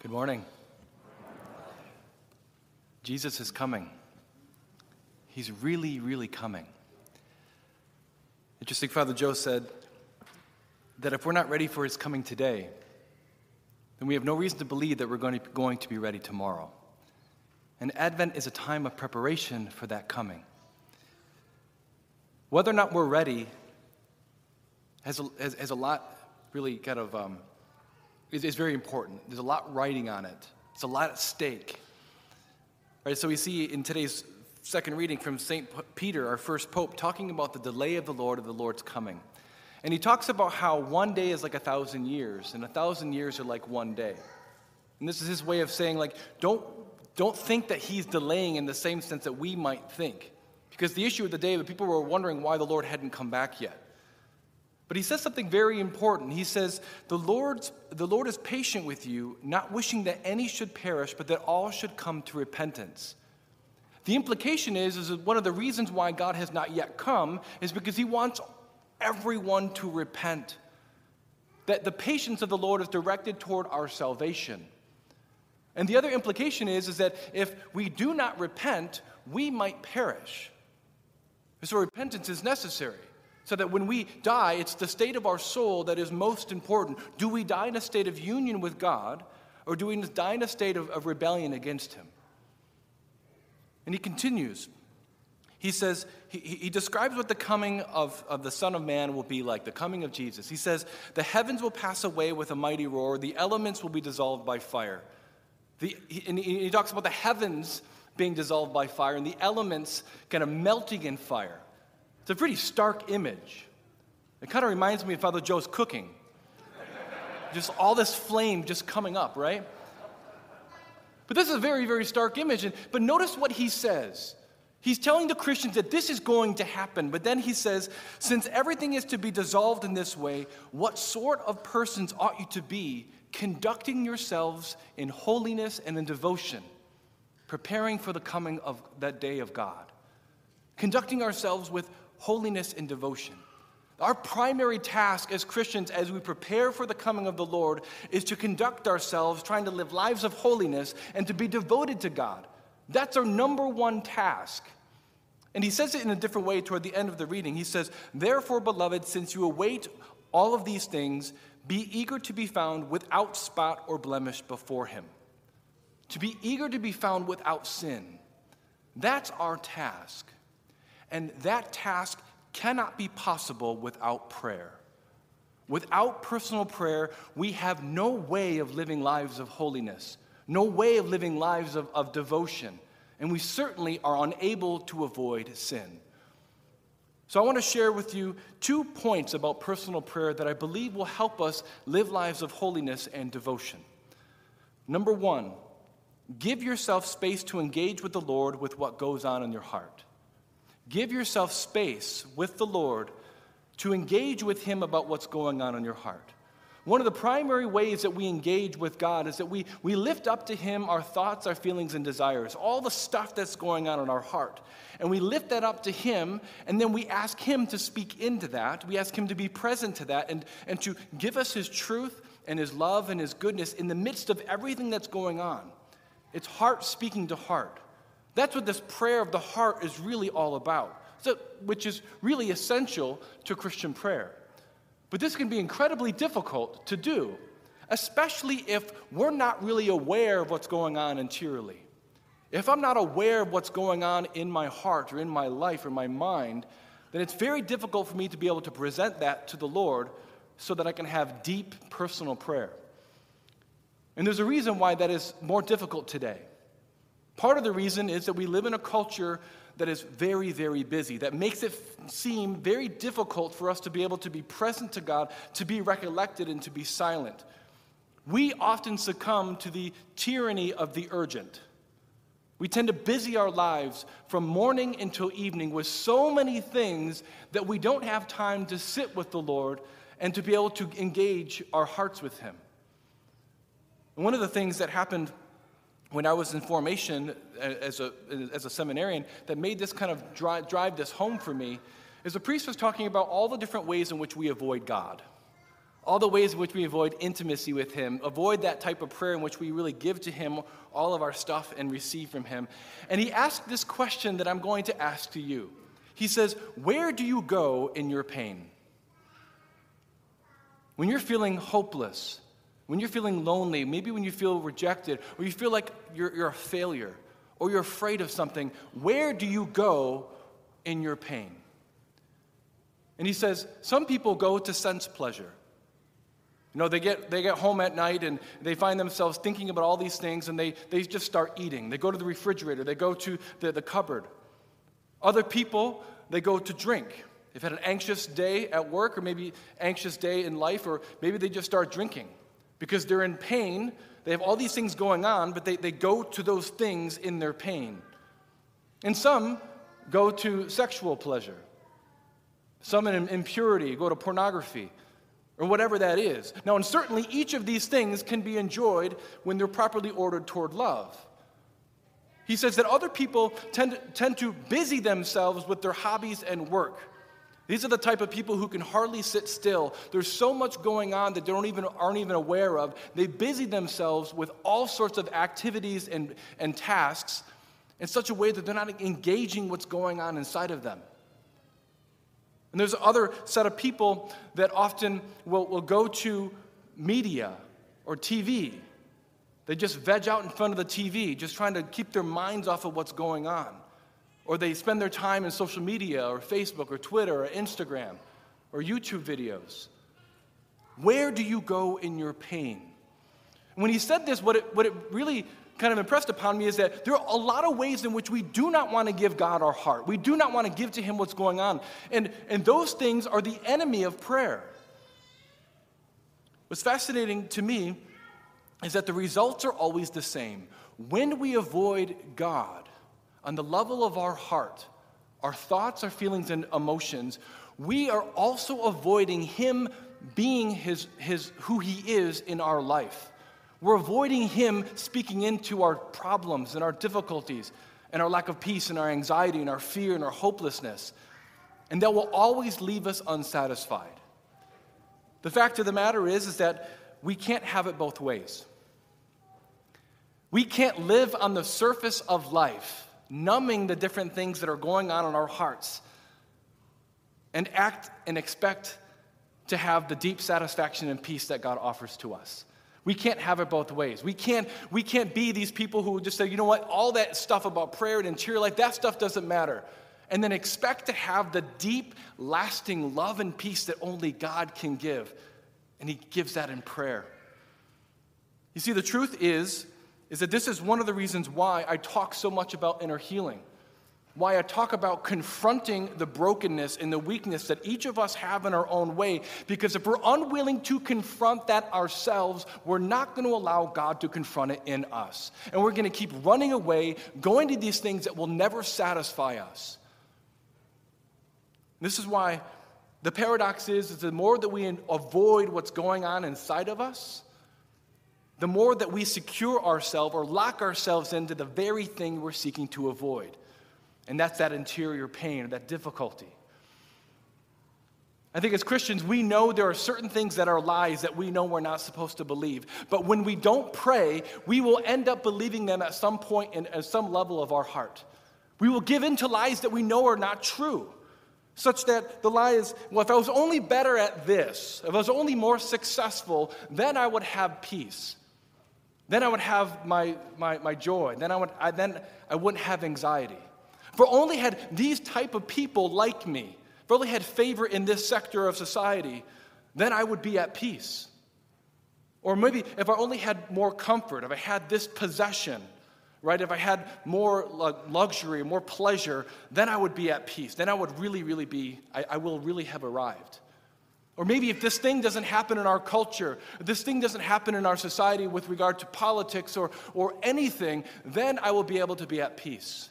Good morning. Jesus is coming. He's really, really coming. Interesting, Father Joe said that if we're not ready for his coming today, then we have no reason to believe that we're going to, going to be ready tomorrow. And Advent is a time of preparation for that coming. Whether or not we're ready has a, has, has a lot really kind of um, is, is very important. There's a lot riding on it. It's a lot at stake. Right, so we see in today's second reading from St. Peter, our first pope, talking about the delay of the Lord of the Lord's coming. And he talks about how one day is like a thousand years, and a thousand years are like one day. And this is his way of saying, like, don't, don't think that he's delaying in the same sense that we might think. Because the issue of the day, the people were wondering why the Lord hadn't come back yet. But he says something very important. He says, the, Lord's, the Lord is patient with you, not wishing that any should perish, but that all should come to repentance. The implication is, is that one of the reasons why God has not yet come is because he wants everyone to repent. That the patience of the Lord is directed toward our salvation. And the other implication is, is that if we do not repent, we might perish. So repentance is necessary. So that when we die, it's the state of our soul that is most important. Do we die in a state of union with God, or do we die in a state of, of rebellion against Him? And he continues. He says, he, he describes what the coming of, of the Son of Man will be like, the coming of Jesus. He says, The heavens will pass away with a mighty roar, the elements will be dissolved by fire. The, and he, he talks about the heavens being dissolved by fire and the elements kind of melting in fire. It's a pretty stark image. It kind of reminds me of Father Joe's cooking. just all this flame just coming up, right? But this is a very, very stark image. And, but notice what he says. He's telling the Christians that this is going to happen, but then he says, since everything is to be dissolved in this way, what sort of persons ought you to be, conducting yourselves in holiness and in devotion, preparing for the coming of that day of God? Conducting ourselves with holiness and devotion. Our primary task as Christians, as we prepare for the coming of the Lord, is to conduct ourselves trying to live lives of holiness and to be devoted to God. That's our number one task. And he says it in a different way toward the end of the reading. He says, Therefore, beloved, since you await all of these things, be eager to be found without spot or blemish before him. To be eager to be found without sin. That's our task. And that task cannot be possible without prayer. Without personal prayer, we have no way of living lives of holiness, no way of living lives of, of devotion, and we certainly are unable to avoid sin. So, I want to share with you two points about personal prayer that I believe will help us live lives of holiness and devotion. Number one, give yourself space to engage with the Lord with what goes on in your heart. Give yourself space with the Lord to engage with Him about what's going on in your heart. One of the primary ways that we engage with God is that we, we lift up to Him our thoughts, our feelings, and desires, all the stuff that's going on in our heart. And we lift that up to Him, and then we ask Him to speak into that. We ask Him to be present to that and, and to give us His truth and His love and His goodness in the midst of everything that's going on. It's heart speaking to heart. That's what this prayer of the heart is really all about, so, which is really essential to Christian prayer. But this can be incredibly difficult to do, especially if we're not really aware of what's going on interiorly. If I'm not aware of what's going on in my heart or in my life or my mind, then it's very difficult for me to be able to present that to the Lord so that I can have deep personal prayer. And there's a reason why that is more difficult today. Part of the reason is that we live in a culture that is very, very busy, that makes it seem very difficult for us to be able to be present to God, to be recollected, and to be silent. We often succumb to the tyranny of the urgent. We tend to busy our lives from morning until evening with so many things that we don't have time to sit with the Lord and to be able to engage our hearts with Him. And one of the things that happened when I was in formation as a, as a seminarian that made this kind of drive, drive this home for me is the priest was talking about all the different ways in which we avoid God. all the ways in which we avoid intimacy with Him, avoid that type of prayer in which we really give to Him all of our stuff and receive from Him. And He asked this question that I'm going to ask to you. He says, Where do you go in your pain? When you're feeling hopeless, when you're feeling lonely, maybe when you feel rejected, or you feel like you're, you're a failure, or you're afraid of something, where do you go in your pain? And he says, Some people go to sense pleasure. You know, they get, they get home at night and they find themselves thinking about all these things and they, they just start eating. They go to the refrigerator, they go to the, the cupboard. Other people, they go to drink. They've had an anxious day at work or maybe anxious day in life, or maybe they just start drinking because they're in pain. They have all these things going on, but they, they go to those things in their pain. And some go to sexual pleasure. Some in impurity go to pornography or whatever that is. Now, and certainly each of these things can be enjoyed when they're properly ordered toward love. He says that other people tend tend to busy themselves with their hobbies and work. These are the type of people who can hardly sit still. There's so much going on that they don't even, aren't even aware of. They busy themselves with all sorts of activities and, and tasks in such a way that they're not engaging what's going on inside of them. And there's other set of people that often will, will go to media or TV. They just veg out in front of the TV, just trying to keep their minds off of what's going on. Or they spend their time in social media or Facebook or Twitter or Instagram or YouTube videos. Where do you go in your pain? When he said this, what it, what it really kind of impressed upon me is that there are a lot of ways in which we do not want to give God our heart. We do not want to give to Him what's going on. And, and those things are the enemy of prayer. What's fascinating to me is that the results are always the same. When we avoid God on the level of our heart, our thoughts, our feelings, and emotions, we are also avoiding Him being his, his, who He is in our life. We're avoiding Him speaking into our problems and our difficulties and our lack of peace and our anxiety and our fear and our hopelessness. And that will always leave us unsatisfied. The fact of the matter is, is that we can't have it both ways. We can't live on the surface of life, numbing the different things that are going on in our hearts, and act and expect to have the deep satisfaction and peace that God offers to us. We can't have it both ways. We can't, we can't be these people who just say, you know what, all that stuff about prayer and interior life, that stuff doesn't matter. And then expect to have the deep, lasting love and peace that only God can give. And He gives that in prayer. You see, the truth is, is that this is one of the reasons why I talk so much about inner healing why I talk about confronting the brokenness and the weakness that each of us have in our own way. Because if we're unwilling to confront that ourselves, we're not going to allow God to confront it in us. And we're going to keep running away, going to these things that will never satisfy us. This is why the paradox is, is the more that we avoid what's going on inside of us, the more that we secure ourselves or lock ourselves into the very thing we're seeking to avoid. And that's that interior pain, or that difficulty. I think as Christians, we know there are certain things that are lies that we know we're not supposed to believe. But when we don't pray, we will end up believing them at some and at some level of our heart. We will give in to lies that we know are not true, such that the lie is, well, if I was only better at this, if I was only more successful, then I would have peace. Then I would have my, my, my joy. Then I, would, I, then I wouldn't have anxiety. For only had these type of people like me, I only had favor in this sector of society, then I would be at peace. Or maybe if I only had more comfort, if I had this possession, right? If I had more luxury, more pleasure, then I would be at peace. Then I would really, really be, I, I will really have arrived. Or maybe if this thing doesn't happen in our culture, this thing doesn't happen in our society with regard to politics or, or anything, then I will be able to be at peace.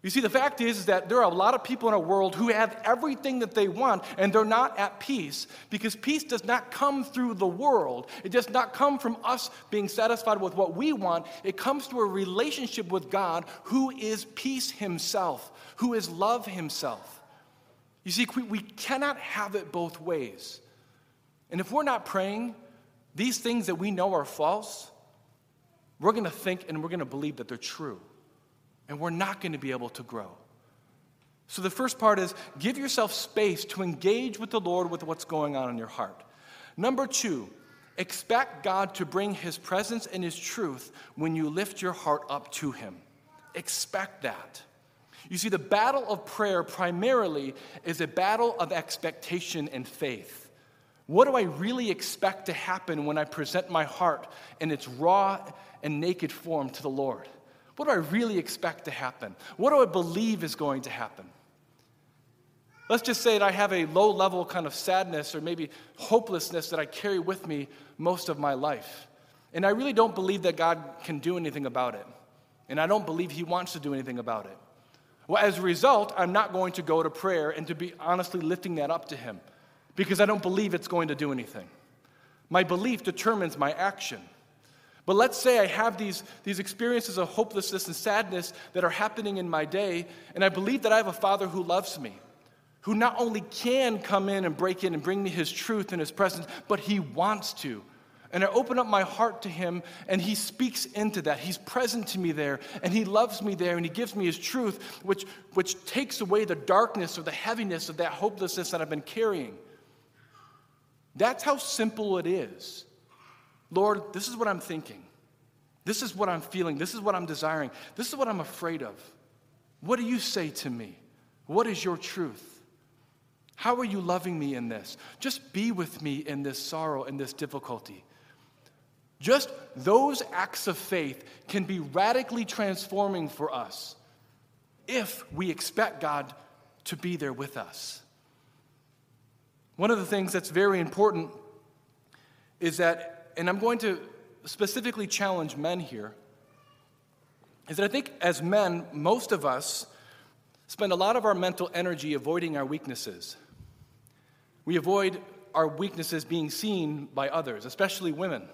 You see, the fact is, is that there are a lot of people in our world who have everything that they want and they're not at peace because peace does not come through the world. It does not come from us being satisfied with what we want. It comes through a relationship with God who is peace himself, who is love himself. You see, we cannot have it both ways. And if we're not praying, these things that we know are false, we're going to think and we're going to believe that they're true. And we're not going to be able to grow. So the first part is give yourself space to engage with the Lord with what's going on in your heart. Number two, expect God to bring his presence and his truth when you lift your heart up to him. Expect that. You see, the battle of prayer primarily is a battle of expectation and faith. What do I really expect to happen when I present my heart in its raw and naked form to the Lord? What do I really expect to happen? What do I believe is going to happen? Let's just say that I have a low level kind of sadness or maybe hopelessness that I carry with me most of my life. And I really don't believe that God can do anything about it. And I don't believe He wants to do anything about it. Well, as a result, I'm not going to go to prayer and to be honestly lifting that up to Him because I don't believe it's going to do anything. My belief determines my action. But let's say I have these, these experiences of hopelessness and sadness that are happening in my day, and I believe that I have a Father who loves me who not only can come in and break in and bring me his truth and his presence, but he wants to. And I open up my heart to him, and he speaks into that. He's present to me there, and he loves me there, and he gives me his truth, which, which takes away the darkness or the heaviness of that hopelessness that I've been carrying. That's how simple it is. Lord, this is what I'm thinking. This is what I'm feeling. This is what I'm desiring. This is what I'm afraid of. What do you say to me? What is your truth? How are you loving me in this? Just be with me in this sorrow and this difficulty. Just those acts of faith can be radically transforming for us if we expect God to be there with us. One of the things that's very important is that, and I'm going to specifically challenge men here, is that I think as men, most of us spend a lot of our mental energy avoiding our weaknesses. We avoid our weaknesses being seen by others, especially women.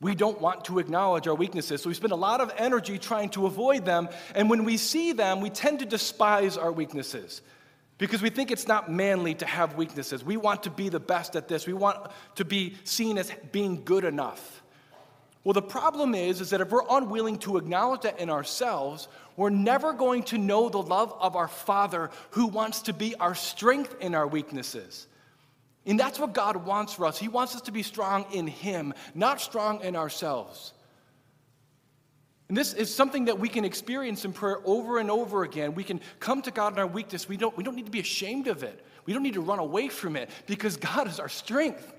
We don't want to acknowledge our weaknesses, so we spend a lot of energy trying to avoid them. And when we see them, we tend to despise our weaknesses because we think it's not manly to have weaknesses. We want to be the best at this, we want to be seen as being good enough. Well, the problem is, is that if we're unwilling to acknowledge that in ourselves, we're never going to know the love of our Father who wants to be our strength in our weaknesses. And that's what God wants for us. He wants us to be strong in Him, not strong in ourselves. And this is something that we can experience in prayer over and over again. We can come to God in our weakness. We don't, we don't need to be ashamed of it. We don't need to run away from it because God is our strength.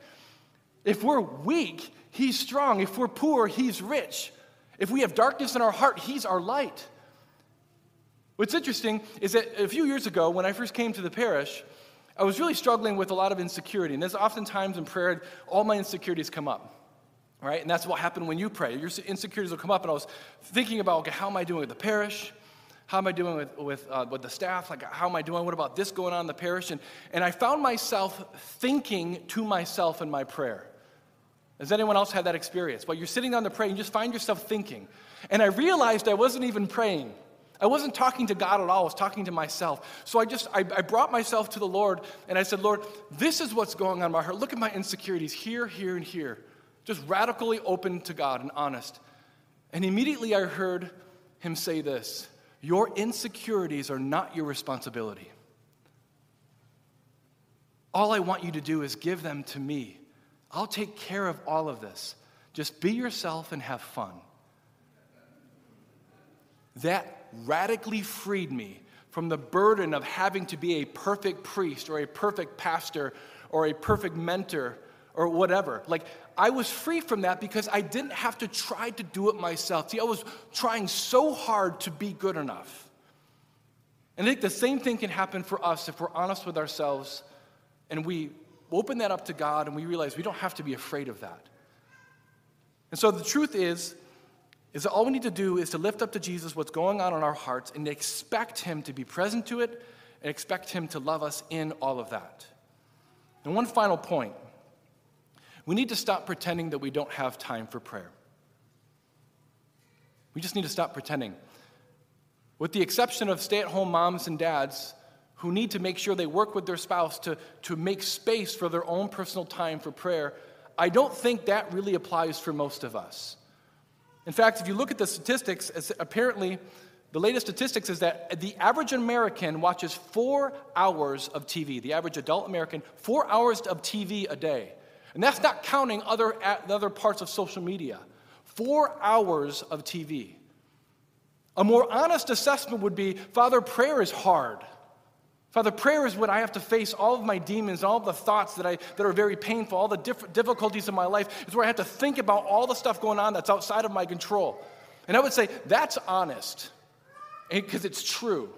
If we're weak, He's strong. If we're poor, He's rich. If we have darkness in our heart, He's our light. What's interesting is that a few years ago, when I first came to the parish, I was really struggling with a lot of insecurity. And there's oftentimes in prayer, all my insecurities come up. Right? And that's what happened when you pray. Your insecurities will come up. And I was thinking about, okay, how am I doing with the parish? How am I doing with, with, uh, with the staff? Like, how am I doing? What about this going on in the parish? And, and I found myself thinking to myself in my prayer. Has anyone else had that experience? While you're sitting down to pray, and you just find yourself thinking. And I realized I wasn't even praying. I wasn't talking to God at all, I was talking to myself. So I just, I, I, brought myself to the Lord and I said, Lord, this is what's going on in my heart. Look at my insecurities here, here, and here. Just radically open to God and honest. And immediately I heard him say this Your insecurities are not your responsibility. All I want you to do is give them to me. I'll take care of all of this. Just be yourself and have fun. That radically freed me from the burden of having to be a perfect priest or a perfect pastor or a perfect mentor or whatever. Like, I was free from that because I didn't have to try to do it myself. See, I was trying so hard to be good enough. And I think the same thing can happen for us if we're honest with ourselves and we open that up to God and we realize we don't have to be afraid of that. And so the truth is, is that all we need to do is to lift up to Jesus what's going on in our hearts and expect Him to be present to it and expect Him to love us in all of that. And one final point we need to stop pretending that we don't have time for prayer. We just need to stop pretending. With the exception of stay at home moms and dads who need to make sure they work with their spouse to, to make space for their own personal time for prayer, I don't think that really applies for most of us. In fact, if you look at the statistics, apparently the latest statistics is that the average American watches four hours of TV, the average adult American, four hours of TV a day. And that's not counting other, other parts of social media. Four hours of TV. A more honest assessment would be Father, prayer is hard. Father, prayer is when I have to face all of my demons, all of the thoughts that, I, that are very painful, all the diff- difficulties in my life. It's where I have to think about all the stuff going on that's outside of my control. And I would say that's honest, eh, because it's true.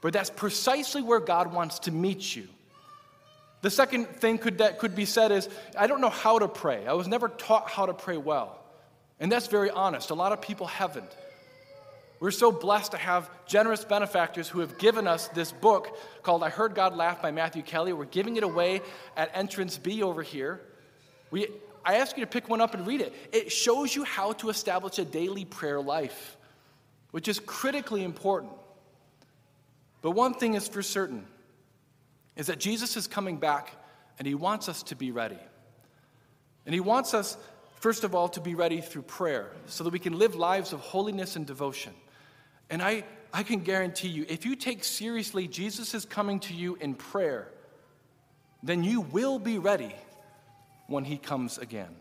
But that's precisely where God wants to meet you. The second thing could, that could be said is I don't know how to pray. I was never taught how to pray well. And that's very honest. A lot of people haven't. We're so blessed to have generous benefactors who have given us this book called I Heard God Laugh by Matthew Kelly. We're giving it away at entrance B over here. We, I ask you to pick one up and read it. It shows you how to establish a daily prayer life, which is critically important. But one thing is for certain is that Jesus is coming back and he wants us to be ready. And he wants us, first of all, to be ready through prayer so that we can live lives of holiness and devotion. And I, I can guarantee you, if you take seriously Jesus is coming to you in prayer, then you will be ready when he comes again.